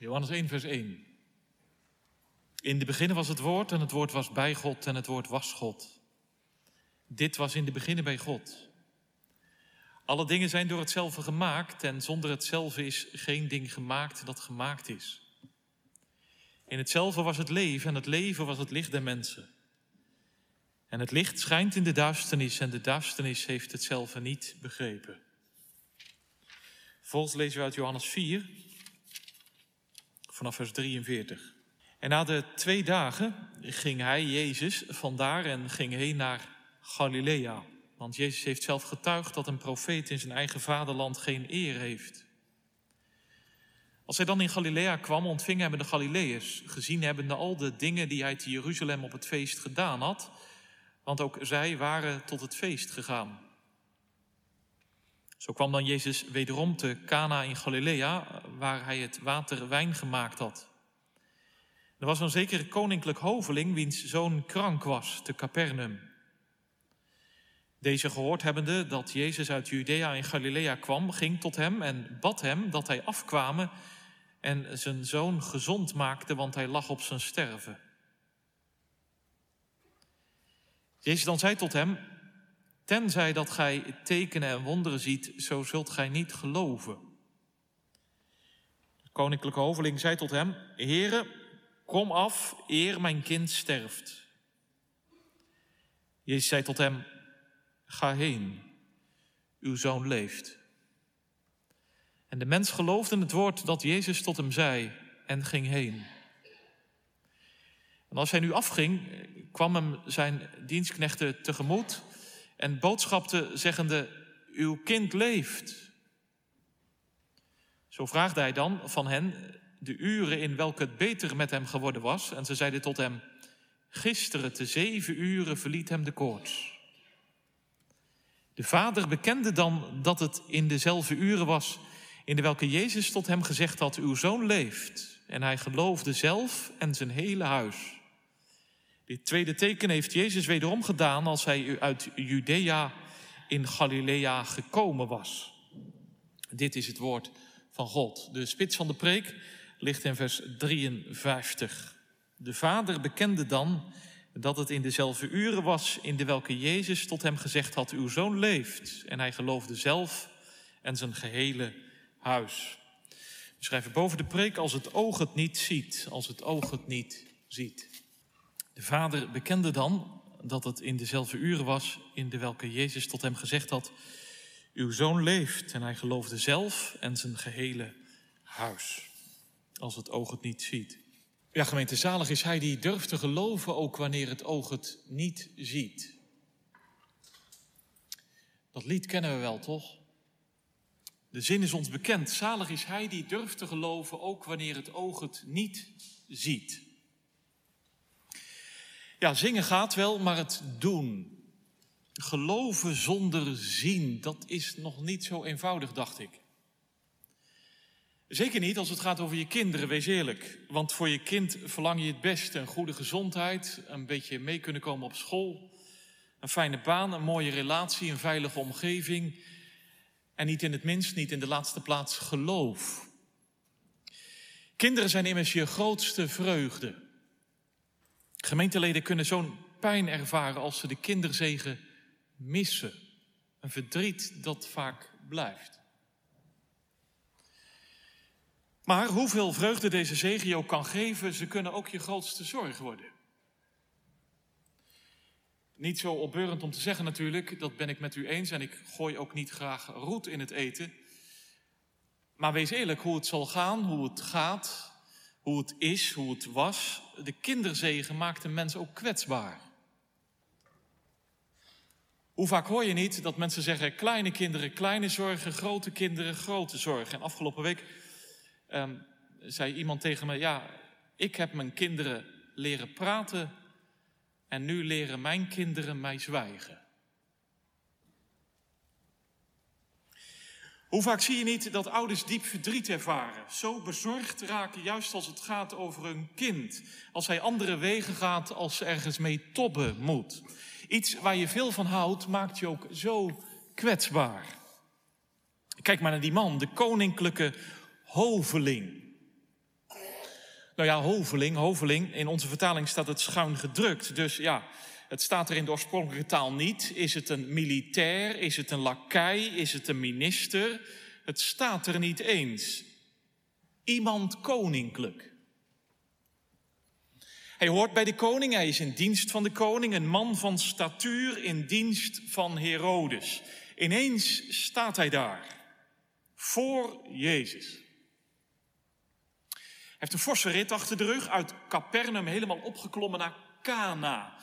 Johannes 1, vers 1. In de beginnen was het woord en het woord was bij God en het woord was God. Dit was in de beginnen bij God. Alle dingen zijn door hetzelfde gemaakt en zonder hetzelfde is geen ding gemaakt dat gemaakt is. In hetzelfde was het leven en het leven was het licht der mensen. En het licht schijnt in de duisternis en de duisternis heeft hetzelfde niet begrepen. Volgens lezen we uit Johannes 4, vanaf vers 43. En na de twee dagen ging hij, Jezus, vandaar en ging heen naar Galilea. Want Jezus heeft zelf getuigd dat een profeet in zijn eigen vaderland geen eer heeft. Als hij dan in Galilea kwam, ontving hem de Galileërs, gezien hebbende al de dingen die hij te Jeruzalem op het feest gedaan had, want ook zij waren tot het feest gegaan. Zo kwam dan Jezus wederom te Cana in Galilea, waar hij het water wijn gemaakt had. Er was een zekere koninklijk hoveling, wiens zoon krank was, te Capernaum. Deze gehoord hebbende dat Jezus uit Judea in Galilea kwam, ging tot hem en bad hem dat hij afkwame en zijn zoon gezond maakte, want hij lag op zijn sterven. Jezus dan zei tot hem, tenzij dat gij tekenen en wonderen ziet, zo zult gij niet geloven. De koninklijke hoveling zei tot hem, Heere, kom af, eer mijn kind sterft. Jezus zei tot hem, ga heen, uw zoon leeft. En de mens geloofde het woord dat Jezus tot hem zei en ging heen. En als hij nu afging, kwam hem zijn dienstknechten tegemoet en boodschapte zeggende, uw kind leeft. Zo vraagde hij dan van hen de uren in welke het beter met hem geworden was. En ze zeiden tot hem, gisteren te zeven uren verliet hem de koorts. De vader bekende dan dat het in dezelfde uren was in de welke Jezus tot hem gezegd had, uw zoon leeft. En hij geloofde zelf en zijn hele huis. Dit tweede teken heeft Jezus wederom gedaan als hij uit Judea in Galilea gekomen was. Dit is het woord van God. De spits van de preek ligt in vers 53. De vader bekende dan dat het in dezelfde uren was in de welke Jezus tot hem gezegd had, uw zoon leeft. En hij geloofde zelf en zijn gehele huis. We schrijven boven de preek als het oog het niet ziet, als het oog het niet ziet. De vader bekende dan dat het in dezelfde uren was in de welke Jezus tot hem gezegd had, uw zoon leeft. En hij geloofde zelf en zijn gehele huis, als het oog het niet ziet. Ja, gemeente, zalig is hij die durft te geloven ook wanneer het oog het niet ziet. Dat lied kennen we wel, toch? De zin is ons bekend. Zalig is hij die durft te geloven ook wanneer het oog het niet ziet. Ja, zingen gaat wel, maar het doen. Geloven zonder zien, dat is nog niet zo eenvoudig, dacht ik. Zeker niet als het gaat over je kinderen, wees eerlijk. Want voor je kind verlang je het beste: een goede gezondheid, een beetje mee kunnen komen op school, een fijne baan, een mooie relatie, een veilige omgeving. En niet in het minst, niet in de laatste plaats, geloof. Kinderen zijn immers je grootste vreugde. Gemeenteleden kunnen zo'n pijn ervaren als ze de kinderzegen missen. Een verdriet dat vaak blijft. Maar hoeveel vreugde deze zegen ook kan geven, ze kunnen ook je grootste zorg worden. Niet zo opbeurend om te zeggen natuurlijk, dat ben ik met u eens en ik gooi ook niet graag roet in het eten. Maar wees eerlijk hoe het zal gaan, hoe het gaat, hoe het is, hoe het was. De kinderzegen maakt een mens ook kwetsbaar. Hoe vaak hoor je niet dat mensen zeggen: kleine kinderen, kleine zorgen, grote kinderen, grote zorgen. En afgelopen week um, zei iemand tegen me: Ja, ik heb mijn kinderen leren praten en nu leren mijn kinderen mij zwijgen. Hoe vaak zie je niet dat ouders diep verdriet ervaren, zo bezorgd raken, juist als het gaat over hun kind, als hij andere wegen gaat, als ze ergens mee tobben moet. Iets waar je veel van houdt, maakt je ook zo kwetsbaar. Kijk maar naar die man, de koninklijke hoveling. Nou ja, hoveling, hoveling. In onze vertaling staat het schuin gedrukt. Dus ja, het staat er in de oorspronkelijke taal niet. Is het een militair? Is het een lakij? Is het een minister? Het staat er niet eens. Iemand koninklijk. Hij hoort bij de koning, hij is in dienst van de koning, een man van statuur in dienst van Herodes. Ineens staat hij daar, voor Jezus. Hij heeft een forse rit achter de rug, uit Capernaum helemaal opgeklommen naar Cana.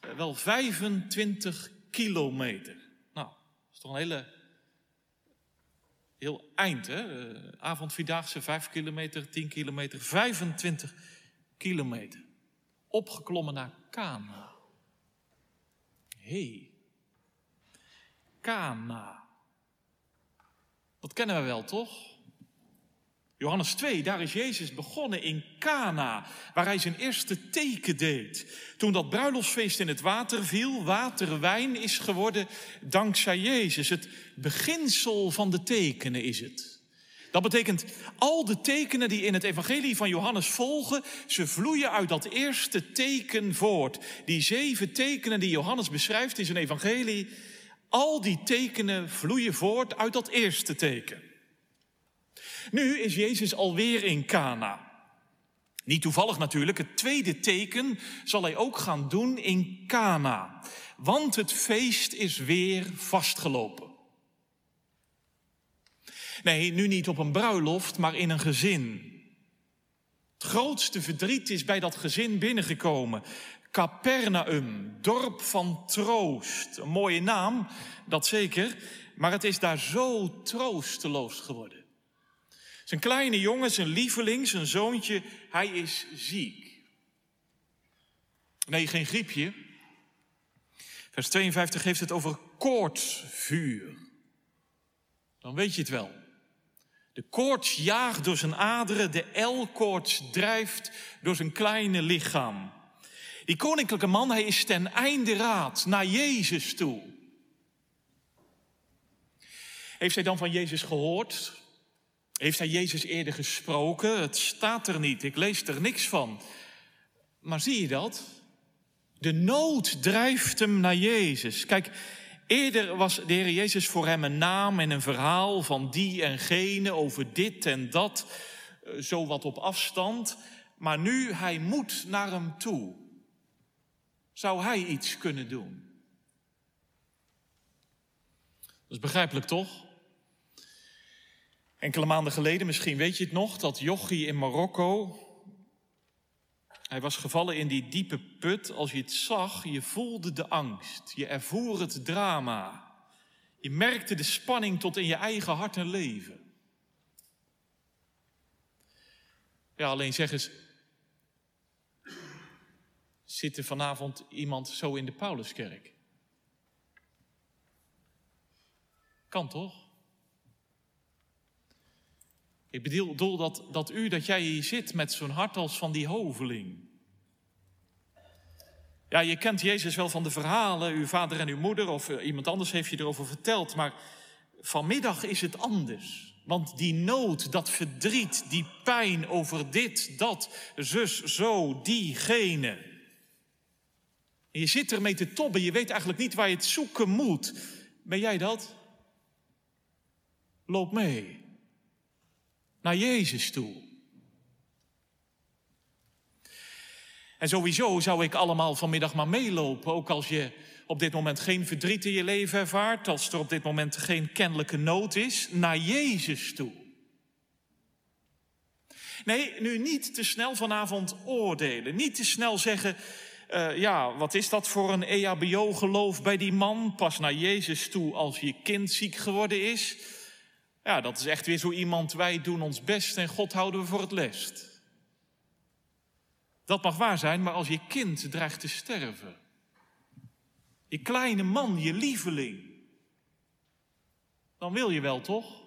Wel 25 kilometer. Nou, dat is toch een hele, heel eind, hè? Eh, avondvierdaagse 5 kilometer, 10 kilometer, 25 kilometer. Opgeklommen naar Cana. Hé, hey. Cana. Dat kennen we wel, toch? Johannes 2, daar is Jezus begonnen in Cana, waar hij zijn eerste teken deed. Toen dat bruiloftsfeest in het water viel, water wijn is geworden dankzij Jezus. Het beginsel van de tekenen is het. Dat betekent, al de tekenen die in het evangelie van Johannes volgen, ze vloeien uit dat eerste teken voort. Die zeven tekenen die Johannes beschrijft in zijn evangelie, al die tekenen vloeien voort uit dat eerste teken. Nu is Jezus alweer in Cana. Niet toevallig natuurlijk, het tweede teken zal hij ook gaan doen in Cana. Want het feest is weer vastgelopen. Nee, nu niet op een bruiloft, maar in een gezin. Het grootste verdriet is bij dat gezin binnengekomen. Capernaum, dorp van troost. Een mooie naam, dat zeker, maar het is daar zo troosteloos geworden. Zijn kleine jongen, zijn lieveling, zijn zoontje, hij is ziek. Nee, geen griepje. Vers 52 heeft het over koortsvuur. Dan weet je het wel. De koorts jaagt door zijn aderen, de L-koorts drijft door zijn kleine lichaam. Die koninklijke man, hij is ten einde raad naar Jezus toe. Heeft hij dan van Jezus gehoord? Heeft hij Jezus eerder gesproken? Het staat er niet, ik lees er niks van. Maar zie je dat? De nood drijft hem naar Jezus. Kijk, eerder was de Heer Jezus voor hem een naam en een verhaal van die en gene over dit en dat, eh, zo wat op afstand. Maar nu, hij moet naar hem toe. Zou hij iets kunnen doen? Dat is begrijpelijk toch? Enkele maanden geleden, misschien weet je het nog, dat jochie in Marokko. Hij was gevallen in die diepe put. Als je het zag, je voelde de angst. Je ervoer het drama. Je merkte de spanning tot in je eigen hart en leven. Ja, alleen zeg eens. Zit er vanavond iemand zo in de Pauluskerk? Kan toch? Ik bedoel dat, dat u, dat jij hier zit met zo'n hart als van die hoveling. Ja, je kent Jezus wel van de verhalen, uw vader en uw moeder of eh, iemand anders heeft je erover verteld, maar vanmiddag is het anders. Want die nood, dat verdriet, die pijn over dit, dat, zus, zo, diegene. En je zit ermee te tobben, je weet eigenlijk niet waar je het zoeken moet. Ben jij dat? Loop mee naar Jezus toe. En sowieso zou ik allemaal vanmiddag maar meelopen, ook als je op dit moment geen verdriet in je leven ervaart, als er op dit moment geen kennelijke nood is, naar Jezus toe. Nee, nu niet te snel vanavond oordelen, niet te snel zeggen, uh, ja, wat is dat voor een EHBO-geloof bij die man? Pas naar Jezus toe als je kind ziek geworden is. Ja, dat is echt weer zo iemand, wij doen ons best en God houden we voor het lest. Dat mag waar zijn, maar als je kind dreigt te sterven, je kleine man, je lieveling, dan wil je wel toch?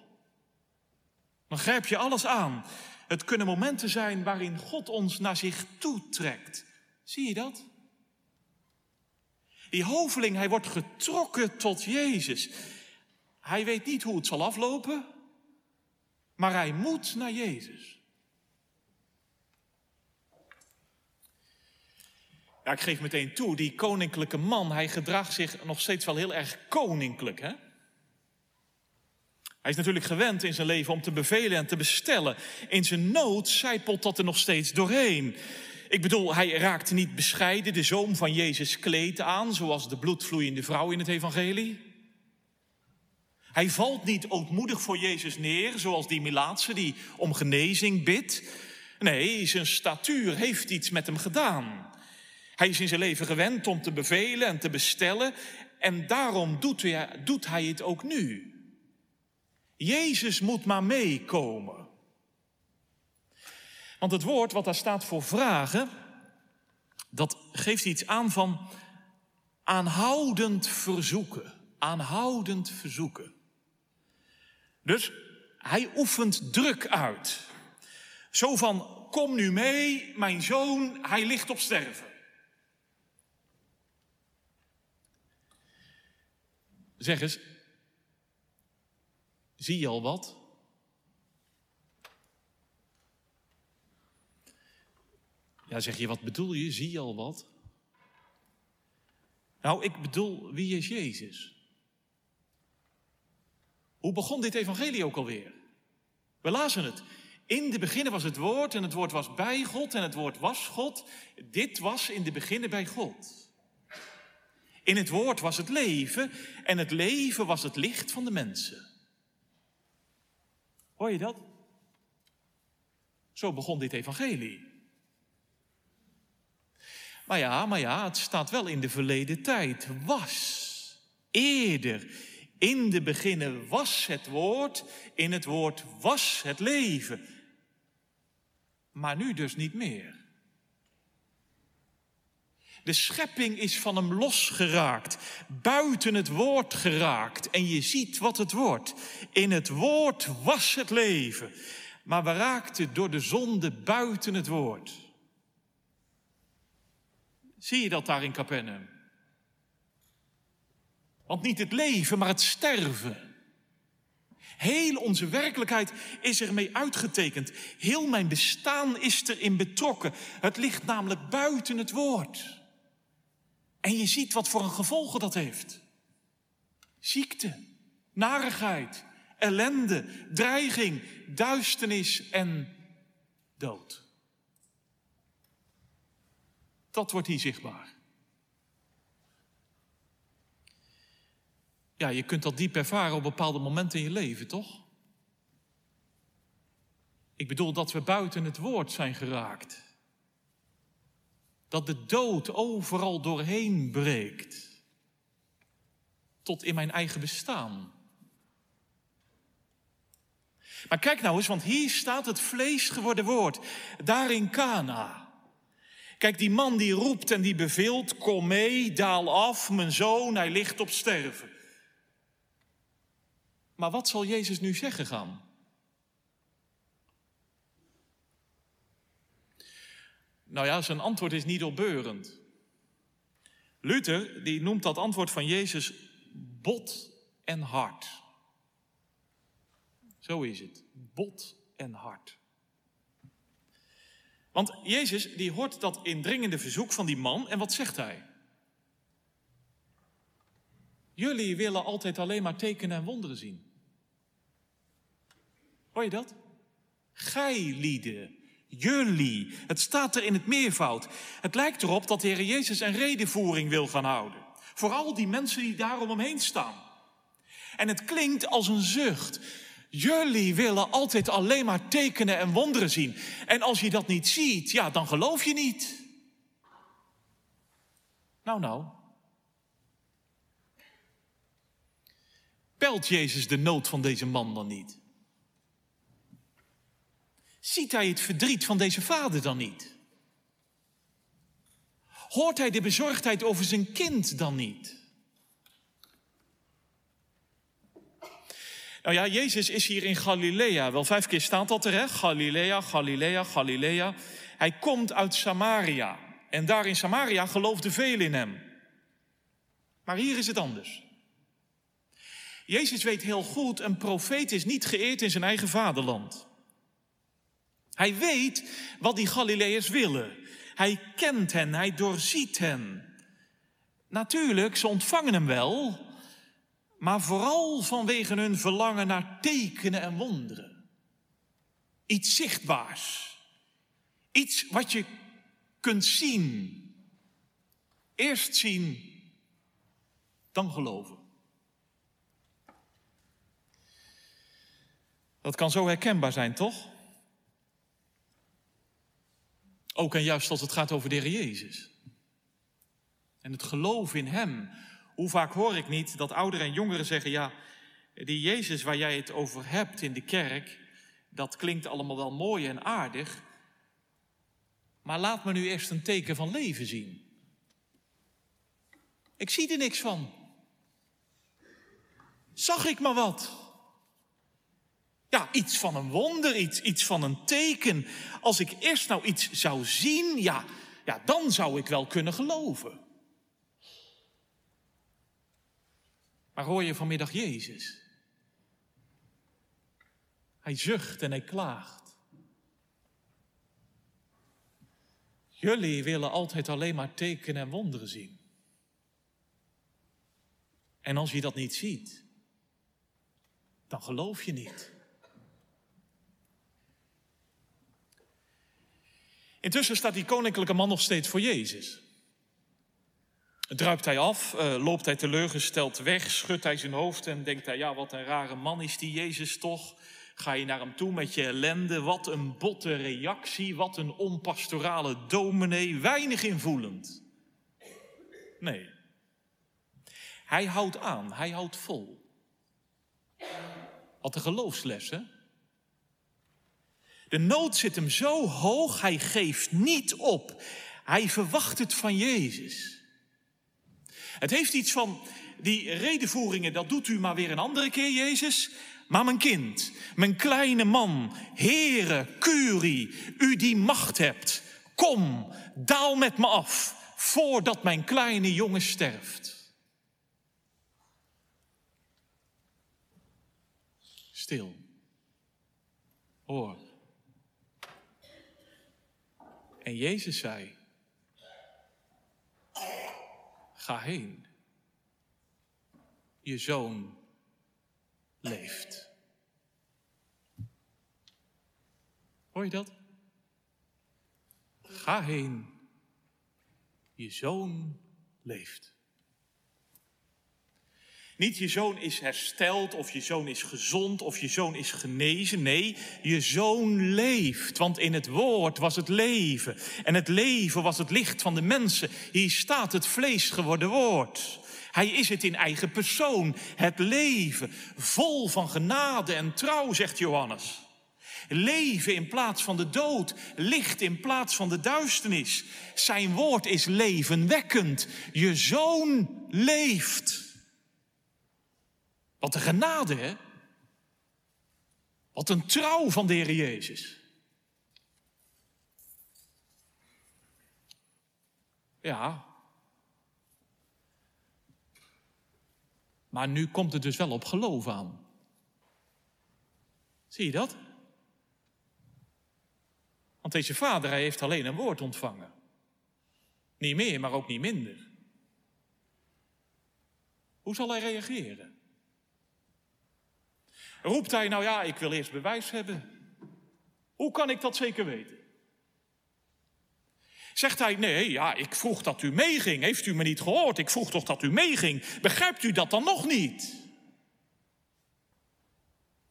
Dan grijp je alles aan. Het kunnen momenten zijn waarin God ons naar zich toetrekt. Zie je dat? Die hoveling, hij wordt getrokken tot Jezus. Hij weet niet hoe het zal aflopen, maar hij moet naar Jezus. Ja, ik geef meteen toe, die koninklijke man, hij gedraagt zich nog steeds wel heel erg koninklijk. Hè? Hij is natuurlijk gewend in zijn leven om te bevelen en te bestellen. In zijn nood zijpelt dat er nog steeds doorheen. Ik bedoel, hij raakt niet bescheiden de zoom van Jezus kleed aan, zoals de bloedvloeiende vrouw in het evangelie. Hij valt niet ootmoedig voor Jezus neer, zoals die Milaatse die om genezing bidt. Nee, zijn statuur heeft iets met hem gedaan. Hij is in zijn leven gewend om te bevelen en te bestellen. En daarom doet hij, doet hij het ook nu. Jezus moet maar meekomen. Want het woord wat daar staat voor vragen, dat geeft iets aan van aanhoudend verzoeken. Aanhoudend verzoeken. Dus hij oefent druk uit. Zo van, kom nu mee, mijn zoon, hij ligt op sterven. Zeg eens, zie je al wat? Ja, zeg je, wat bedoel je? Zie je al wat? Nou, ik bedoel, wie is Jezus? Hoe begon dit evangelie ook alweer? We lazen het. In de beginnen was het woord en het woord was bij God en het woord was God. Dit was in de beginnen bij God. In het woord was het leven en het leven was het licht van de mensen. Hoor je dat? Zo begon dit evangelie. Maar ja, maar ja, het staat wel in de verleden tijd. Was. Eerder. In de beginnen was het woord. In het woord was het leven. Maar nu dus niet meer. De schepping is van hem losgeraakt, buiten het woord geraakt. En je ziet wat het wordt. In het woord was het leven. Maar we raakten door de zonde buiten het woord. Zie je dat daar in Capernaum? Want niet het leven, maar het sterven. Heel onze werkelijkheid is ermee uitgetekend. Heel mijn bestaan is erin betrokken. Het ligt namelijk buiten het woord. En je ziet wat voor een gevolgen dat heeft. Ziekte, narigheid, ellende, dreiging, duisternis en dood. Dat wordt hier zichtbaar. Ja, je kunt dat diep ervaren op bepaalde momenten in je leven, toch? Ik bedoel dat we buiten het woord zijn geraakt. Dat de dood overal doorheen breekt. Tot in mijn eigen bestaan. Maar kijk nou eens, want hier staat het vlees geworden woord. Daar in Cana. Kijk, die man die roept en die beveelt, kom mee, daal af, mijn zoon, hij ligt op sterven. Maar wat zal Jezus nu zeggen gaan? Nou ja, zijn antwoord is niet opbeurend. Luther die noemt dat antwoord van Jezus bot en hard. Zo is het, bot en hard. Want Jezus die hoort dat indringende verzoek van die man en wat zegt hij? Jullie willen altijd alleen maar tekenen en wonderen zien. Hoor je dat? Gij lieden, jullie. Het staat er in het meervoud. Het lijkt erop dat de Heer Jezus een redenvoering wil gaan houden. Vooral die mensen die daar om hem heen staan. En het klinkt als een zucht. Jullie willen altijd alleen maar tekenen en wonderen zien. En als je dat niet ziet, ja, dan geloof je niet. Nou, nou. Pelt Jezus de nood van deze man dan niet? Ziet hij het verdriet van deze vader dan niet? Hoort hij de bezorgdheid over zijn kind dan niet? Nou ja, Jezus is hier in Galilea. Wel vijf keer staat dat er, hè? Galilea, Galilea, Galilea. Hij komt uit Samaria. En daar in Samaria geloofden velen in hem. Maar hier is het anders. Jezus weet heel goed, een profeet is niet geëerd in zijn eigen vaderland. Hij weet wat die Galileërs willen. Hij kent hen, hij doorziet hen. Natuurlijk, ze ontvangen hem wel, maar vooral vanwege hun verlangen naar tekenen en wonderen. Iets zichtbaars. Iets wat je kunt zien. Eerst zien, dan geloven. Dat kan zo herkenbaar zijn, toch? Ook en juist als het gaat over de Heer Jezus. En het geloof in Hem. Hoe vaak hoor ik niet dat ouderen en jongeren zeggen: Ja, die Jezus waar jij het over hebt in de kerk, dat klinkt allemaal wel mooi en aardig. Maar laat me nu eerst een teken van leven zien. Ik zie er niks van. Zag ik maar wat? Ja, iets van een wonder, iets, iets van een teken. Als ik eerst nou iets zou zien, ja, ja, dan zou ik wel kunnen geloven. Maar hoor je vanmiddag Jezus? Hij zucht en hij klaagt. Jullie willen altijd alleen maar tekenen en wonderen zien. En als je dat niet ziet, dan geloof je niet. Intussen staat die koninklijke man nog steeds voor Jezus. Druipt hij af, uh, loopt hij teleurgesteld weg, schudt hij zijn hoofd en denkt hij, ja, wat een rare man is die Jezus toch. Ga je naar hem toe met je ellende, wat een botte reactie, wat een onpastorale dominee, weinig invoelend. Nee, hij houdt aan, hij houdt vol. Wat een geloofsles, hè? De nood zit hem zo hoog, hij geeft niet op. Hij verwacht het van Jezus. Het heeft iets van die redenvoeringen, dat doet u maar weer een andere keer, Jezus. Maar mijn kind, mijn kleine man, Heere, Curie, u die macht hebt, kom, daal met me af, voordat mijn kleine jongen sterft. Stil. Hoor. En Jezus zei, ga heen. Je zoon leeft. Hoor je dat? Ga heen. Je zoon leeft. Niet je zoon is hersteld of je zoon is gezond of je zoon is genezen. Nee, je zoon leeft. Want in het woord was het leven. En het leven was het licht van de mensen. Hier staat het vlees geworden woord. Hij is het in eigen persoon. Het leven, vol van genade en trouw, zegt Johannes. Leven in plaats van de dood, licht in plaats van de duisternis. Zijn woord is levenwekkend. Je zoon leeft. Wat een genade, hè? Wat een trouw van de Heer Jezus. Ja. Maar nu komt het dus wel op geloof aan. Zie je dat? Want deze vader, hij heeft alleen een woord ontvangen. Niet meer, maar ook niet minder. Hoe zal hij reageren? Roept hij, nou ja, ik wil eerst bewijs hebben. Hoe kan ik dat zeker weten? Zegt hij, nee, ja, ik vroeg dat u meeging. Heeft u me niet gehoord? Ik vroeg toch dat u meeging. Begrijpt u dat dan nog niet?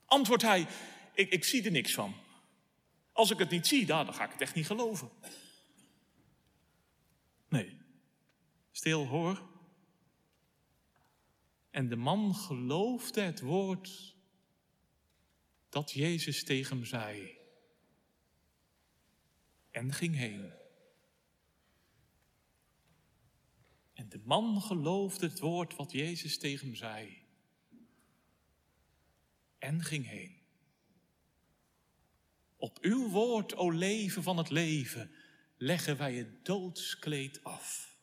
Antwoordt hij, ik, ik zie er niks van. Als ik het niet zie, dan, ga ik het echt niet geloven. Nee, stil hoor. En de man geloofde het woord dat Jezus tegen hem zei. En ging heen. En de man geloofde het woord wat Jezus tegen hem zei. En ging heen. Op uw woord, o leven van het leven, leggen wij het doodskleed af.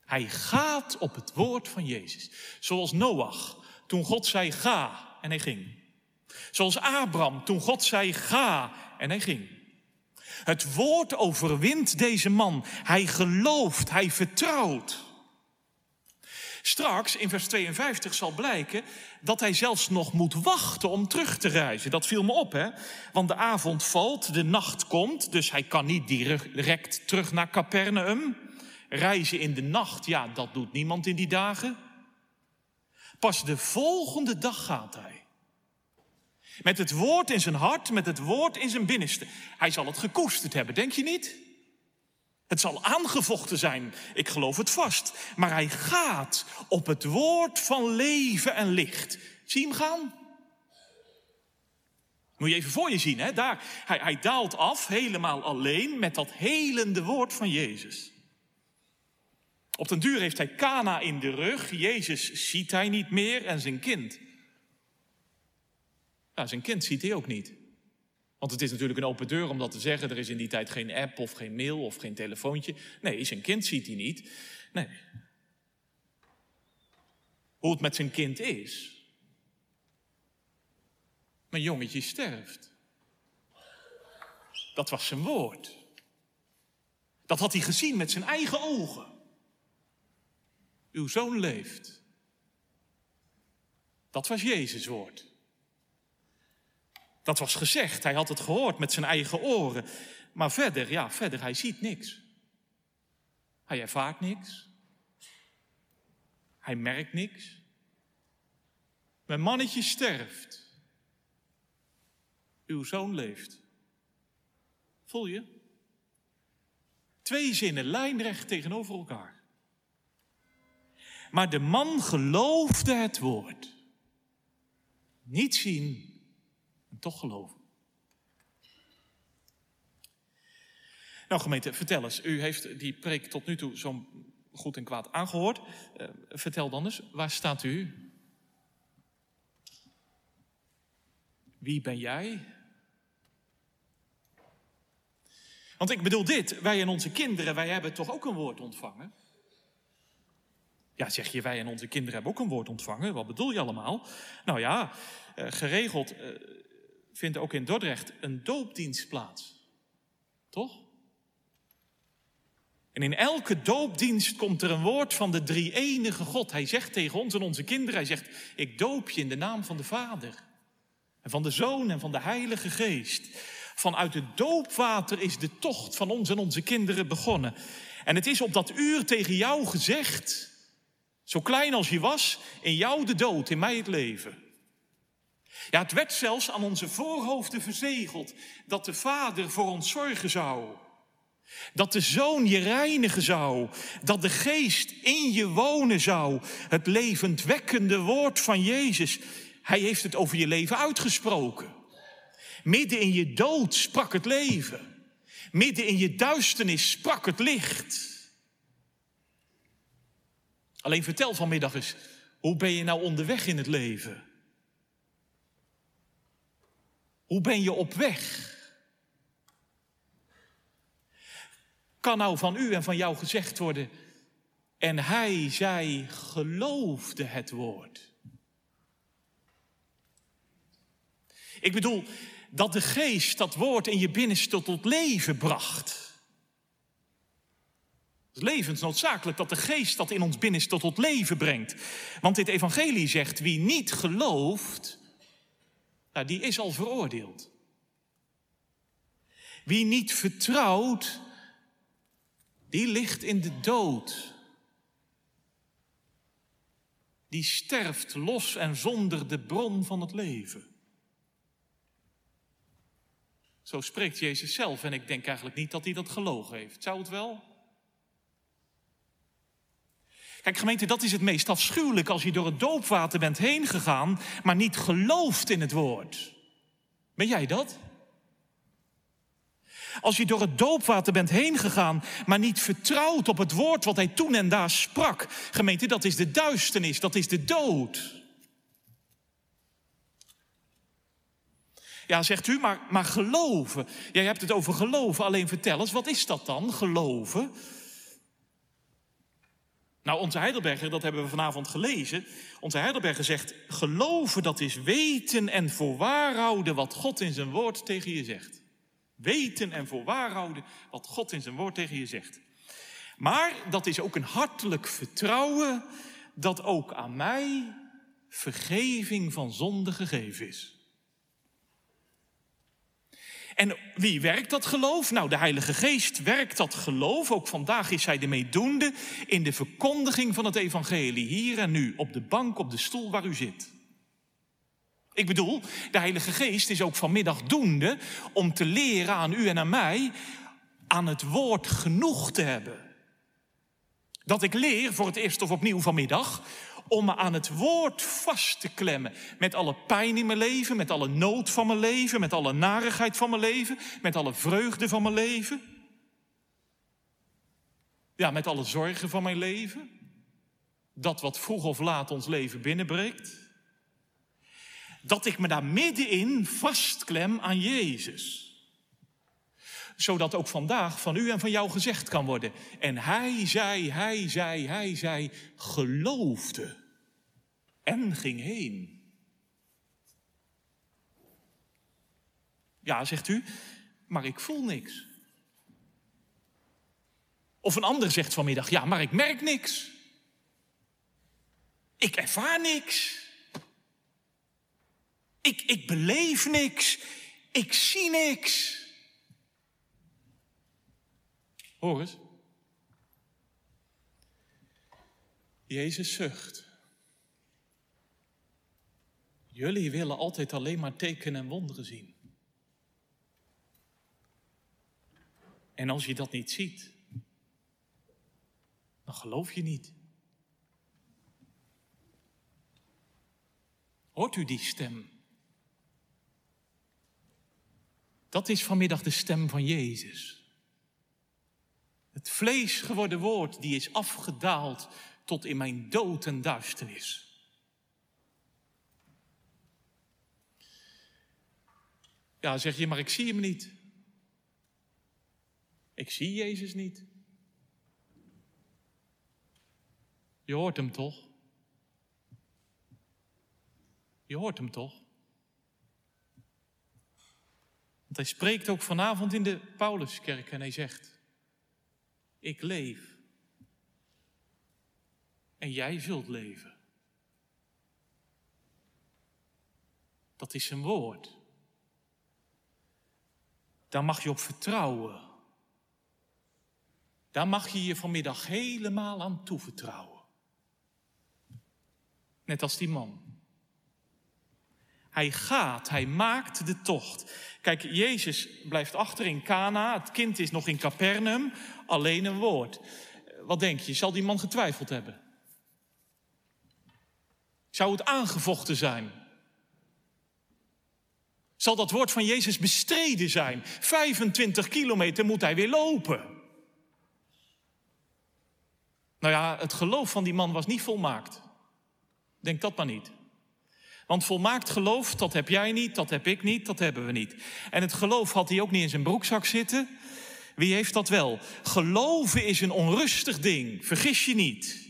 Hij gaat op het woord van Jezus. Zoals Noach, toen God zei ga en hij ging. Zoals Abraham toen God zei ga en hij ging. Het woord overwint deze man. Hij gelooft, hij vertrouwt. Straks in vers 52 zal blijken dat hij zelfs nog moet wachten om terug te reizen. Dat viel me op, hè? Want de avond valt, de nacht komt, dus hij kan niet direct terug naar Capernaum. Reizen in de nacht, ja, dat doet niemand in die dagen. Pas de volgende dag gaat hij. Met het woord in zijn hart, met het woord in zijn binnenste. Hij zal het gekoesterd hebben, denk je niet? Het zal aangevochten zijn, ik geloof het vast. Maar hij gaat op het woord van leven en licht. Zie hem gaan? Moet je even voor je zien, hè? Daar, hij, hij daalt af, helemaal alleen, met dat helende woord van Jezus. Op den duur heeft hij Kana in de rug. Jezus ziet hij niet meer en zijn kind. Ja, zijn kind ziet hij ook niet. Want het is natuurlijk een open deur om dat te zeggen. Er is in die tijd geen app of geen mail of geen telefoontje. Nee, zijn kind ziet hij niet. Nee. Hoe het met zijn kind is. Mijn jongetje sterft. Dat was zijn woord. Dat had hij gezien met zijn eigen ogen. Uw zoon leeft. Dat was Jezus' woord. Dat was gezegd, hij had het gehoord met zijn eigen oren. Maar verder, ja, verder, hij ziet niks. Hij ervaart niks. Hij merkt niks. Mijn mannetje sterft. Uw zoon leeft. Voel je? Twee zinnen lijnrecht tegenover elkaar. Maar de man geloofde het woord. Niet zien, toch geloven. Nou gemeente, vertel eens. U heeft die preek tot nu toe zo goed en kwaad aangehoord. Uh, vertel dan eens, waar staat u? Wie ben jij? Want ik bedoel dit, wij en onze kinderen, wij hebben toch ook een woord ontvangen? Ja, zeg je, wij en onze kinderen hebben ook een woord ontvangen. Wat bedoel je allemaal? Nou ja, uh, geregeld uh, vindt ook in Dordrecht een doopdienst plaats. Toch? En in elke doopdienst komt er een woord van de drie-enige God. Hij zegt tegen ons en onze kinderen, hij zegt, ik doop je in de naam van de Vader. En van de Zoon en van de Heilige Geest. Vanuit het doopwater is de tocht van ons en onze kinderen begonnen. En het is op dat uur tegen jou gezegd, zo klein als je was, in jou de dood, in mij het leven. Ja, het werd zelfs aan onze voorhoofden verzegeld dat de Vader voor ons zorgen zou. Dat de Zoon je reinigen zou. Dat de Geest in je wonen zou. Het levendwekkende woord van Jezus. Hij heeft het over je leven uitgesproken. Midden in je dood sprak het leven. Midden in je duisternis sprak het licht. Alleen vertel vanmiddag eens, hoe ben je nou onderweg in het leven? Hoe ben je op weg? Kan nou van u en van jou gezegd worden, en hij, zij geloofde het woord. Ik bedoel, dat de geest dat woord in je binnenste tot leven bracht. Het is levensnoodzakelijk dat de geest dat in ons binnenste tot leven brengt. Want dit evangelie zegt, wie niet gelooft, nou, die is al veroordeeld. Wie niet vertrouwt, die ligt in de dood. Die sterft los en zonder de bron van het leven. Zo spreekt Jezus zelf en ik denk eigenlijk niet dat hij dat gelogen heeft. Zou het wel? Kijk, gemeente, dat is het meest afschuwelijk als je door het doopwater bent heen gegaan, maar niet gelooft in het woord. Ben jij dat? Als je door het doopwater bent heen gegaan, maar niet vertrouwt op het woord wat hij toen en daar sprak. Gemeente, dat is de duisternis, dat is de dood. Ja, zegt u, maar, maar geloven. Jij hebt het over geloven, alleen vertel eens, wat is dat dan, geloven? Nou, onze Heidelberger, dat hebben we vanavond gelezen. Onze Heidelberger zegt: geloven dat is weten en voorwaarhouden wat God in zijn woord tegen je zegt. Weten en voorwaarhouden wat God in zijn woord tegen je zegt. Maar dat is ook een hartelijk vertrouwen dat ook aan mij vergeving van zonde gegeven is. En wie werkt dat geloof? Nou, de Heilige Geest werkt dat geloof. Ook vandaag is hij de meedoende in de verkondiging van het evangelie. Hier en nu, op de bank, op de stoel waar u zit. Ik bedoel, de Heilige Geest is ook vanmiddag doende om te leren aan u en aan mij aan het woord genoeg te hebben. Dat ik leer, voor het eerst of opnieuw vanmiddag, om me aan het woord vast te klemmen. Met alle pijn in mijn leven, met alle nood van mijn leven, met alle narigheid van mijn leven, met alle vreugde van mijn leven. Ja, met alle zorgen van mijn leven. Dat wat vroeg of laat ons leven binnenbreekt. Dat ik me daar middenin vastklem aan Jezus zodat ook vandaag van u en van jou gezegd kan worden. En hij zei, hij zei, hij zei, geloofde en ging heen. Ja, zegt u, maar ik voel niks. Of een ander zegt vanmiddag, ja, maar ik merk niks. Ik ervaar niks. Ik, ik beleef niks. Ik zie niks. Hoor. Jezus zucht. Jullie willen altijd alleen maar tekenen en wonderen zien. En als je dat niet ziet, dan geloof je niet. Hoort u die stem? Dat is vanmiddag de stem van Jezus. Het vlees geworden woord, die is afgedaald tot in mijn dood en duisternis. Ja, zeg je, maar ik zie hem niet. Ik zie Jezus niet. Je hoort hem toch? Je hoort hem toch? Want hij spreekt ook vanavond in de Pauluskerk en hij zegt: ik leef. En jij zult leven. Dat is zijn woord. Daar mag je op vertrouwen. Daar mag je je vanmiddag helemaal aan toevertrouwen. Net als die man. Hij gaat, hij maakt de tocht. Kijk, Jezus blijft achter in Cana. Het kind is nog in Capernaum. Alleen een woord. Wat denk je? Zal die man getwijfeld hebben? Zou het aangevochten zijn? Zal dat woord van Jezus bestreden zijn? 25 kilometer moet hij weer lopen. Nou ja, het geloof van die man was niet volmaakt. Denk dat maar niet. Want volmaakt geloof, dat heb jij niet, dat heb ik niet, dat hebben we niet. En het geloof had hij ook niet in zijn broekzak zitten. Wie heeft dat wel? Geloven is een onrustig ding, vergis je niet.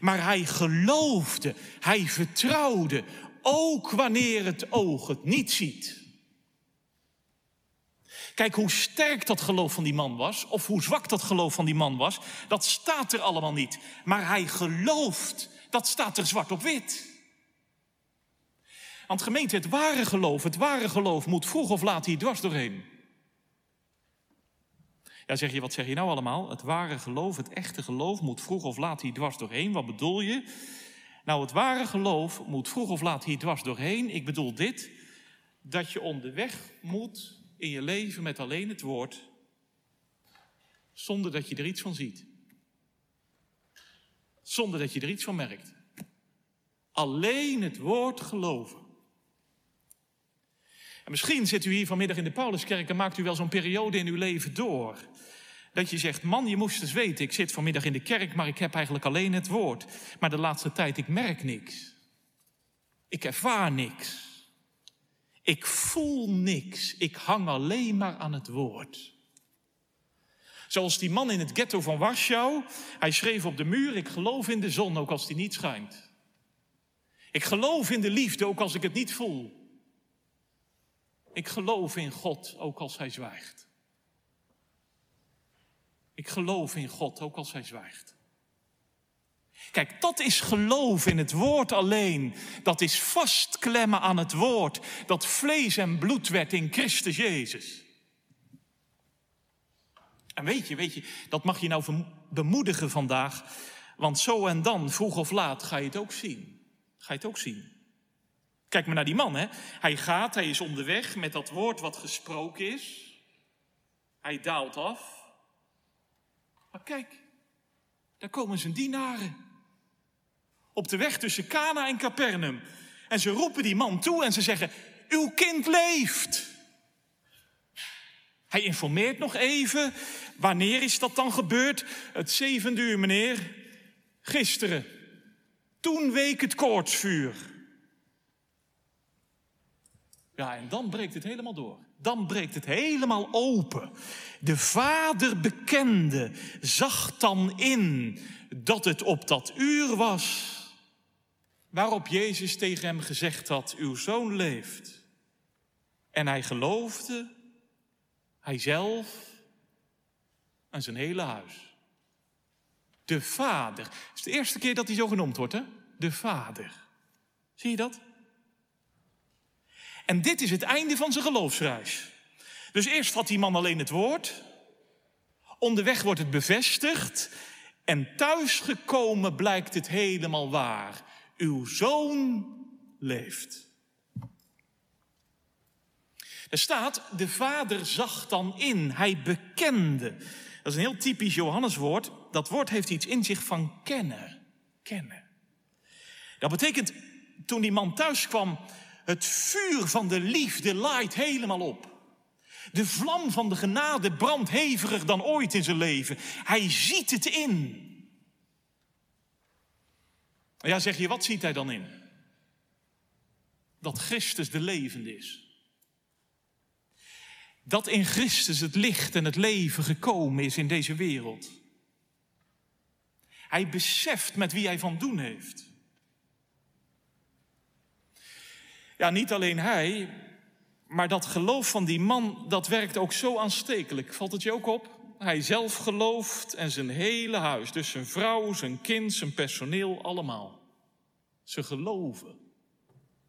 Maar hij geloofde, hij vertrouwde, ook wanneer het oog het niet ziet. Kijk hoe sterk dat geloof van die man was, of hoe zwak dat geloof van die man was, dat staat er allemaal niet. Maar hij gelooft, dat staat er zwart op wit. Want gemeente, het ware geloof, het ware geloof moet vroeg of laat hier dwars doorheen. Ja, zeg je, wat zeg je nou allemaal? Het ware geloof, het echte geloof moet vroeg of laat hier dwars doorheen. Wat bedoel je? Nou, het ware geloof moet vroeg of laat hier dwars doorheen. Ik bedoel dit, dat je onderweg moet in je leven met alleen het woord, zonder dat je er iets van ziet. Zonder dat je er iets van merkt. Alleen het woord geloven. En misschien zit u hier vanmiddag in de Pauluskerk en maakt u wel zo'n periode in uw leven door. Dat je zegt, man, je moest eens weten, ik zit vanmiddag in de kerk, maar ik heb eigenlijk alleen het woord. Maar de laatste tijd, ik merk niks. Ik ervaar niks. Ik voel niks. Ik hang alleen maar aan het woord. Zoals die man in het ghetto van Warschau. Hij schreef op de muur, ik geloof in de zon, ook als die niet schijnt. Ik geloof in de liefde, ook als ik het niet voel. Ik geloof in God, ook als hij zwijgt. Ik geloof in God, ook als hij zwijgt. Kijk, dat is geloof in het woord alleen. Dat is vastklemmen aan het woord dat vlees en bloed werd in Christus Jezus. En weet je, weet je, dat mag je nou bemoedigen vandaag, want zo en dan, vroeg of laat, ga je het ook zien. Ga je het ook zien. Kijk maar naar die man, hè. Hij gaat, hij is onderweg met dat woord wat gesproken is. Hij daalt af. Maar kijk, daar komen zijn dienaren. Op de weg tussen Cana en Capernaum. En ze roepen die man toe en ze zeggen, uw kind leeft. Hij informeert nog even, wanneer is dat dan gebeurd? Het zevende uur, meneer. Gisteren. Toen week het koortsvuur. Ja, en dan breekt het helemaal door. Dan breekt het helemaal open. De vader bekende zag dan in dat het op dat uur was waarop Jezus tegen hem gezegd had, uw zoon leeft. En hij geloofde, hij zelf en zijn hele huis. De vader. Het is de eerste keer dat hij zo genoemd wordt, hè? De vader. Zie je dat? En dit is het einde van zijn geloofsreis. Dus eerst had die man alleen het woord. Onderweg wordt het bevestigd. En thuisgekomen blijkt het helemaal waar. Uw zoon leeft. Er staat, de vader zag dan in, hij bekende. Dat is een heel typisch Johanneswoord. Dat woord heeft iets in zich van kennen. Kennen. Dat betekent, toen die man thuis kwam, het vuur van de liefde laait helemaal op. De vlam van de genade brandt heviger dan ooit in zijn leven. Hij ziet het in. Ja, zeg je, wat ziet hij dan in? Dat Christus de levende is. Dat in Christus het licht en het leven gekomen is in deze wereld. Hij beseft met wie hij van doen heeft. Ja, niet alleen hij, maar dat geloof van die man, dat werkt ook zo aanstekelijk. Valt het je ook op? Hij zelf gelooft en zijn hele huis, dus zijn vrouw, zijn kind, zijn personeel, allemaal. Ze geloven,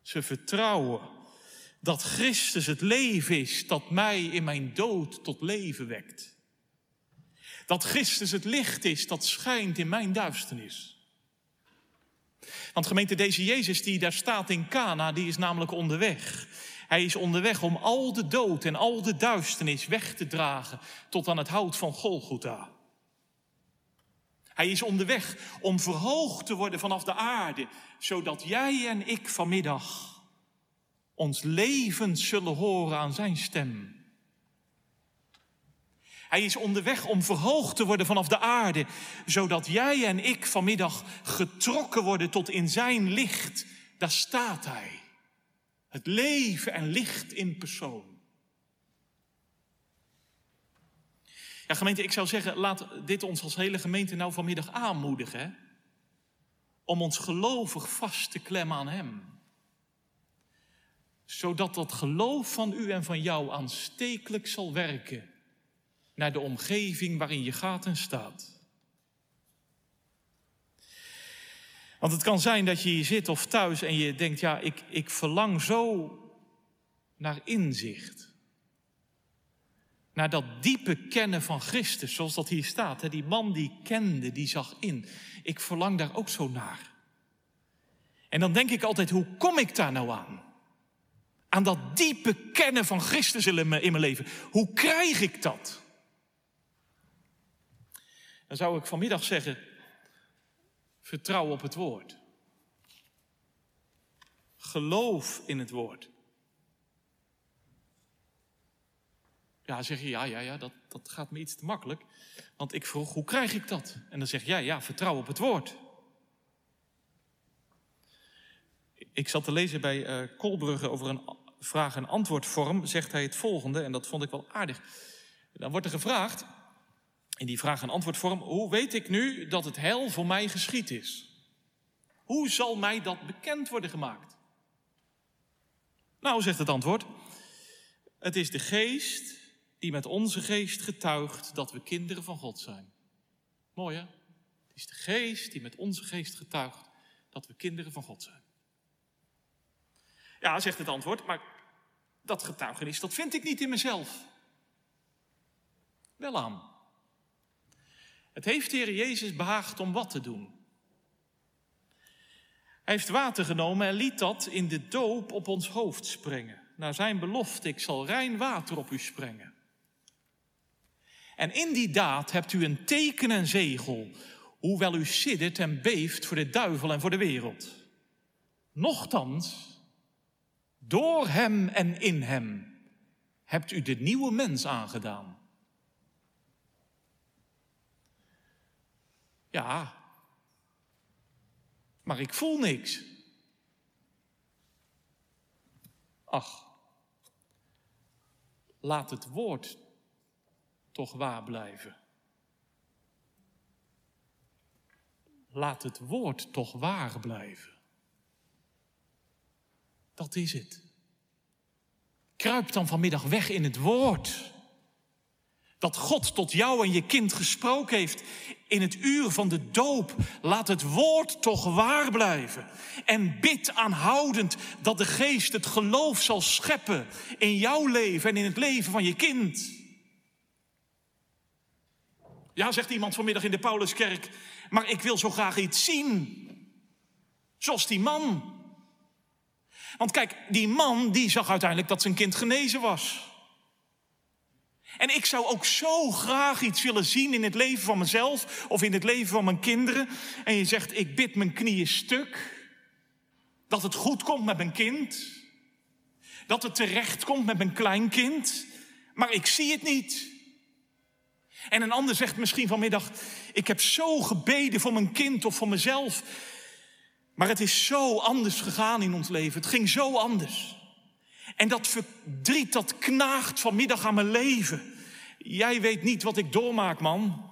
ze vertrouwen dat Christus het leven is dat mij in mijn dood tot leven wekt. Dat Christus het licht is dat schijnt in mijn duisternis. Want gemeente, deze Jezus die daar staat in Cana, die is namelijk onderweg. Hij is onderweg om al de dood en al de duisternis weg te dragen tot aan het hout van Golgotha. Hij is onderweg om verhoogd te worden vanaf de aarde, zodat jij en ik vanmiddag ons leven zullen horen aan zijn stem. Hij is onderweg om verhoogd te worden vanaf de aarde, zodat jij en ik vanmiddag getrokken worden tot in zijn licht. Daar staat hij. Het leven en licht in persoon. Ja, gemeente, ik zou zeggen, laat dit ons als hele gemeente nou vanmiddag aanmoedigen. Om ons gelovig vast te klemmen aan Hem. Zodat dat geloof van u en van jou aanstekelijk zal werken naar de omgeving waarin je gaat en staat. Want het kan zijn dat je hier zit of thuis en je denkt, ja, ik, ik verlang zo naar inzicht. Naar dat diepe kennen van Christus, zoals dat hier staat. Hè? Die man die kende, die zag in. Ik verlang daar ook zo naar. En dan denk ik altijd, hoe kom ik daar nou aan? Aan dat diepe kennen van Christus in mijn leven. Hoe krijg ik dat? Dan zou ik vanmiddag zeggen, vertrouw op het woord. Geloof in het woord. Ja, zeg je, ja, ja, ja, dat, dat gaat me iets te makkelijk. Want ik vroeg, hoe krijg ik dat? En dan zeg jij, ja, vertrouw op het woord. Ik zat te lezen bij uh, Kolbrugge over een vraag- en antwoordvorm. Zegt hij het volgende, en dat vond ik wel aardig. Dan wordt er gevraagd, in die vraag- en antwoordvorm, hoe weet ik nu dat het heil voor mij geschied is? Hoe zal mij dat bekend worden gemaakt? Nou, zegt het antwoord, Het is de geest die met onze geest getuigt dat we kinderen van God zijn. Mooi hè? Het is de geest die met onze geest getuigt dat we kinderen van God zijn. Ja, zegt het antwoord, maar dat getuigenis, dat vind ik niet in mezelf. Wel aan. Het heeft de Heer Jezus behaagd om wat te doen? Hij heeft water genomen en liet dat in de doop op ons hoofd springen. Naar zijn belofte, ik zal rein water op u sprengen. En in die daad hebt u een teken en zegel, hoewel u siddert en beeft voor de duivel en voor de wereld. Nochtans, door hem en in hem hebt u de nieuwe mens aangedaan. Ja, maar ik voel niks. Ach, laat het woord toch waar blijven. Laat het woord toch waar blijven. Dat is het. Kruip dan vanmiddag weg in het woord. Dat God tot jou en je kind gesproken heeft in het uur van de doop. Laat het woord toch waar blijven. En bid aanhoudend dat de geest het geloof zal scheppen in jouw leven en in het leven van je kind. Ja, zegt iemand vanmiddag in de Pauluskerk, maar ik wil zo graag iets zien. Zoals die man. Want kijk, die man die zag uiteindelijk dat zijn kind genezen was. En ik zou ook zo graag iets willen zien in het leven van mezelf of in het leven van mijn kinderen. En je zegt, ik bid mijn knieën stuk. Dat het goed komt met mijn kind. Dat het terecht komt met mijn kleinkind. Maar ik zie het niet. En een ander zegt misschien vanmiddag, ik heb zo gebeden voor mijn kind of voor mezelf. Maar het is zo anders gegaan in ons leven. Het ging zo anders. En dat verdriet, dat knaagt vanmiddag aan mijn leven. Jij weet niet wat ik doormaak, man.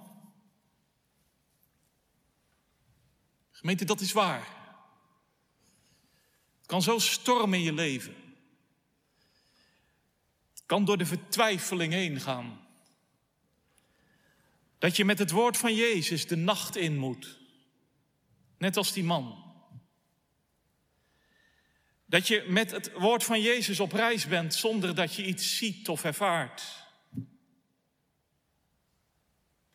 Gemeente, dat is waar. Het kan zo stormen in je leven. Het kan door de vertwijfeling heen gaan. Dat je met het woord van Jezus de nacht in moet. Net als die man. Dat je met het woord van Jezus op reis bent zonder dat je iets ziet of ervaart.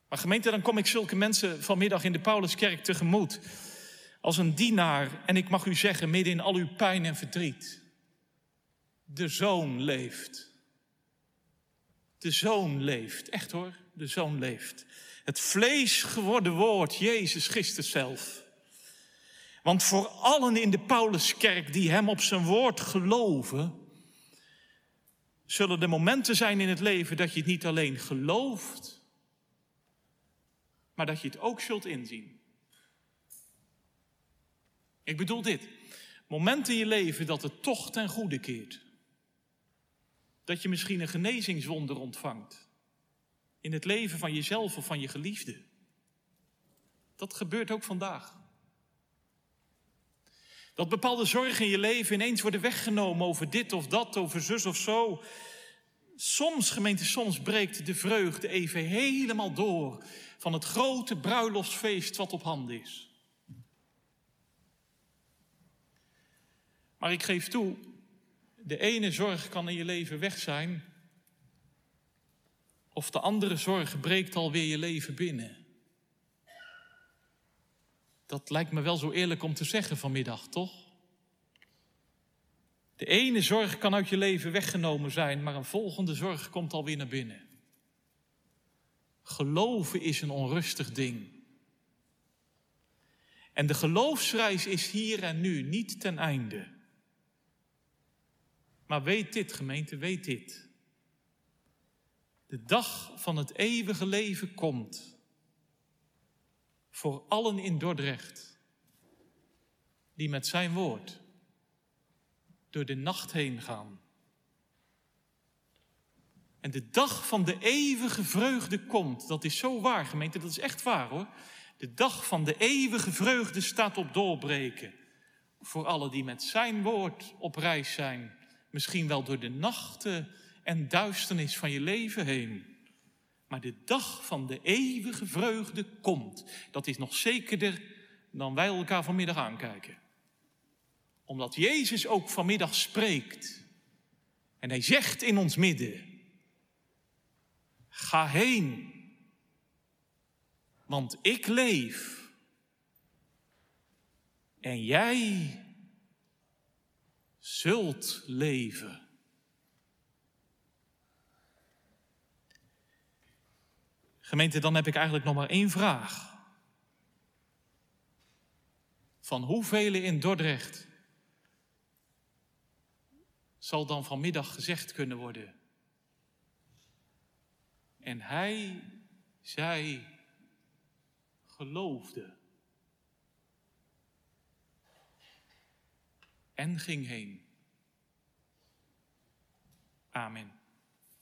Maar gemeente, dan kom ik zulke mensen vanmiddag in de Pauluskerk tegemoet. Als een dienaar, en ik mag u zeggen, midden in al uw pijn en verdriet. De zoon leeft. De zoon leeft. Echt hoor, de zoon leeft. Het vlees geworden woord, Jezus Christus zelf. Want voor allen in de Pauluskerk die hem op zijn woord geloven, zullen er momenten zijn in het leven dat je het niet alleen gelooft, maar dat je het ook zult inzien. Ik bedoel dit. Momenten in je leven dat het toch ten goede keert. Dat je misschien een genezingswonder ontvangt. In het leven van jezelf of van je geliefde. Dat gebeurt ook vandaag. Dat bepaalde zorgen in je leven ineens worden weggenomen over dit of dat, over zus of zo. Soms, gemeente, soms breekt de vreugde even helemaal door van het grote bruiloftsfeest wat op handen is. Maar ik geef toe, de ene zorg kan in je leven weg zijn, of de andere zorg breekt alweer je leven binnen. Dat lijkt me wel zo eerlijk om te zeggen vanmiddag, toch? De ene zorg kan uit je leven weggenomen zijn, maar een volgende zorg komt alweer naar binnen. Geloven is een onrustig ding. En de geloofsreis is hier en nu niet ten einde. Maar weet dit, gemeente, weet dit. De dag van het eeuwige leven komt voor allen in Dordrecht die met zijn woord door de nacht heen gaan. En de dag van de eeuwige vreugde komt. Dat is zo waar, gemeente, dat is echt waar hoor. De dag van de eeuwige vreugde staat op doorbreken. Voor allen die met zijn woord op reis zijn. Misschien wel door de nachten en duisternis van je leven heen. Maar de dag van de eeuwige vreugde komt. Dat is nog zekerder dan wij elkaar vanmiddag aankijken. Omdat Jezus ook vanmiddag spreekt. En hij zegt in ons midden: Ga heen, want ik leef. En jij zult leven. Gemeente, dan heb ik eigenlijk nog maar één vraag. Van hoeveel in Dordrecht zal dan vanmiddag gezegd kunnen worden? En hij, zij geloofde. En ging heen. Amen.